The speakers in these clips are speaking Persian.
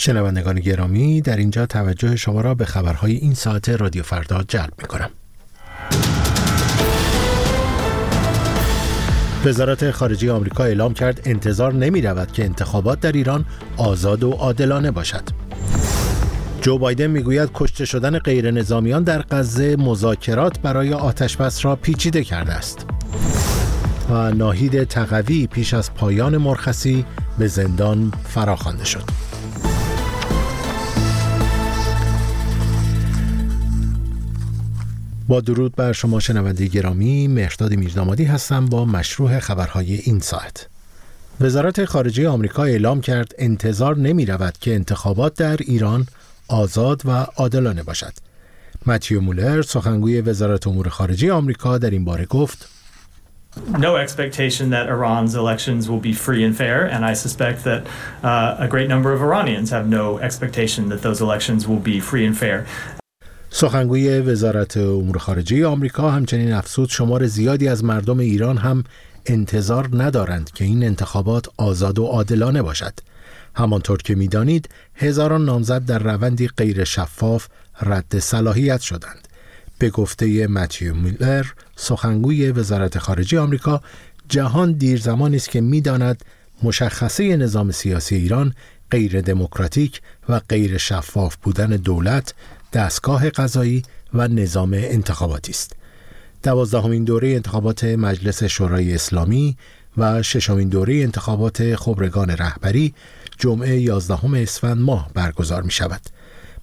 شنوندگان گرامی در اینجا توجه شما را به خبرهای این ساعت رادیو فردا جلب می کنم. وزارت خارجه آمریکا اعلام کرد انتظار نمی رود که انتخابات در ایران آزاد و عادلانه باشد. جو بایدن می‌گوید کشته شدن غیر نظامیان در غزه مذاکرات برای آتشبس را پیچیده کرده است. و ناهید تقوی پیش از پایان مرخصی به زندان فراخوانده شد. با درود بر شما شنونده گرامی مهرداد میردامادی هستم با مشروع خبرهای این ساعت وزارت خارجه آمریکا اعلام کرد انتظار نمی رود که انتخابات در ایران آزاد و عادلانه باشد متیو مولر سخنگوی وزارت امور خارجه آمریکا در این باره گفت no expectation that Iran's elections will be free and fair, and I suspect that uh, a great number of Iranians have no expectation that those elections will be free and fair. سخنگوی وزارت امور خارجه آمریکا همچنین افزود شمار زیادی از مردم ایران هم انتظار ندارند که این انتخابات آزاد و عادلانه باشد. همانطور که می‌دانید هزاران نامزد در روندی غیر شفاف رد صلاحیت شدند. به گفته متیو میلر سخنگوی وزارت خارجه آمریکا جهان دیر زمانی است که می‌داند مشخصه نظام سیاسی ایران غیر دموکراتیک و غیر شفاف بودن دولت دستگاه قضایی و نظام انتخاباتی است. دوازدهمین دوره انتخابات مجلس شورای اسلامی و ششمین دوره انتخابات خبرگان رهبری جمعه 11 اسفند ماه برگزار می شود.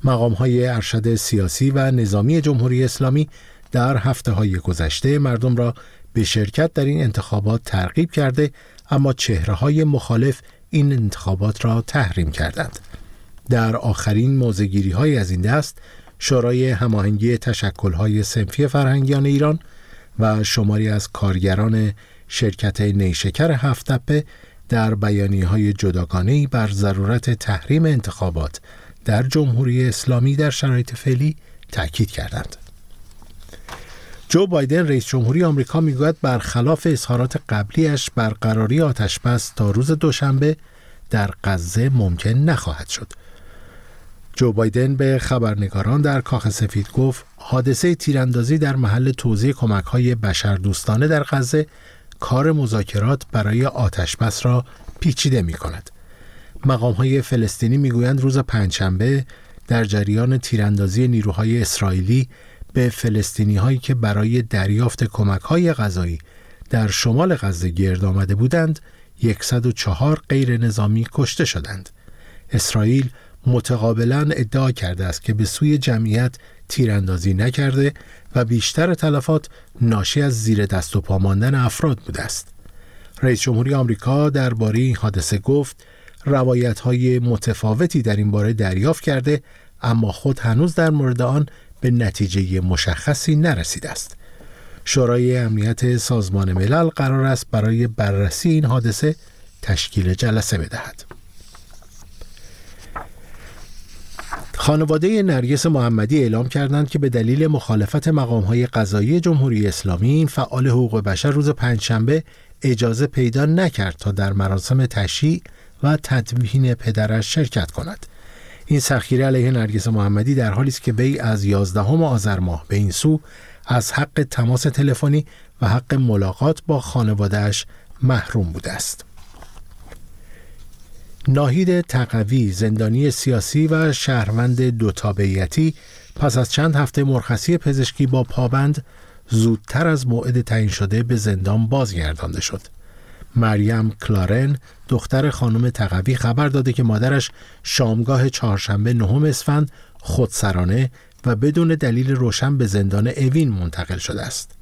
مقام های ارشد سیاسی و نظامی جمهوری اسلامی در هفته های گذشته مردم را به شرکت در این انتخابات ترغیب کرده اما چهره های مخالف این انتخابات را تحریم کردند. در آخرین موزگیری های از این دست شورای هماهنگی های سنفی فرهنگیان ایران و شماری از کارگران شرکت نیشکر هفتپه در بیانی های جداگانه بر ضرورت تحریم انتخابات در جمهوری اسلامی در شرایط فعلی تاکید کردند. جو بایدن رئیس جمهوری آمریکا می‌گوید برخلاف اظهارات قبلیش برقراری آتشبس تا روز دوشنبه در غزه ممکن نخواهد شد. جو بایدن به خبرنگاران در کاخ سفید گفت حادثه تیراندازی در محل توزیع کمک های بشردوستانه در غزه کار مذاکرات برای آتشبس را پیچیده می کند. مقام های فلسطینی می‌گویند روز پنجشنبه در جریان تیراندازی نیروهای اسرائیلی به فلسطینی هایی که برای دریافت کمک های غذایی در شمال غزه گرد آمده بودند 104 غیر نظامی کشته شدند. اسرائیل متقابلا ادعا کرده است که به سوی جمعیت تیراندازی نکرده و بیشتر تلفات ناشی از زیر دست و پا ماندن افراد بوده است. رئیس جمهوری آمریکا درباره این حادثه گفت روایت های متفاوتی در این باره دریافت کرده اما خود هنوز در مورد آن به نتیجه مشخصی نرسیده است. شورای امنیت سازمان ملل قرار است برای بررسی این حادثه تشکیل جلسه بدهد. خانواده نرگس محمدی اعلام کردند که به دلیل مخالفت مقامهای قضایی جمهوری اسلامی فعال حقوق بشر روز پنجشنبه اجازه پیدا نکرد تا در مراسم تشییع و تدوین پدرش شرکت کند. این سخیره علیه نرگس محمدی در حالی است که وی از 11 آذر ماه به این سو از حق تماس تلفنی و حق ملاقات با خانوادهش محروم بوده است. ناهید تقوی زندانی سیاسی و شهروند دو تابعیتی پس از چند هفته مرخصی پزشکی با پابند زودتر از موعد تعیین شده به زندان بازگردانده شد. مریم کلارن دختر خانم تقوی خبر داده که مادرش شامگاه چهارشنبه نهم اسفند خودسرانه و بدون دلیل روشن به زندان اوین منتقل شده است.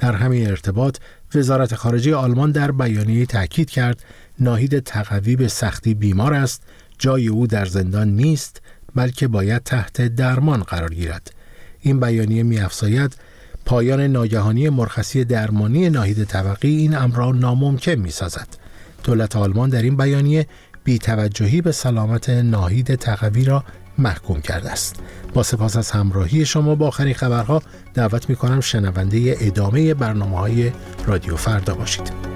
در همین ارتباط وزارت خارجه آلمان در بیانیه تاکید کرد ناهید تقوی به سختی بیمار است جای او در زندان نیست بلکه باید تحت درمان قرار گیرد. این بیانیه میافزاید پایان ناگهانی مرخصی درمانی ناهید طبقی این امر را ناممکن می‌سازد. دولت آلمان در این بیانیه بیتوجهی به سلامت ناهید تقوی را محکوم کرده است. با سپاس از همراهی شما با آخرین خبرها دعوت می کنم شنونده ادامه برنامه های رادیو فردا باشید.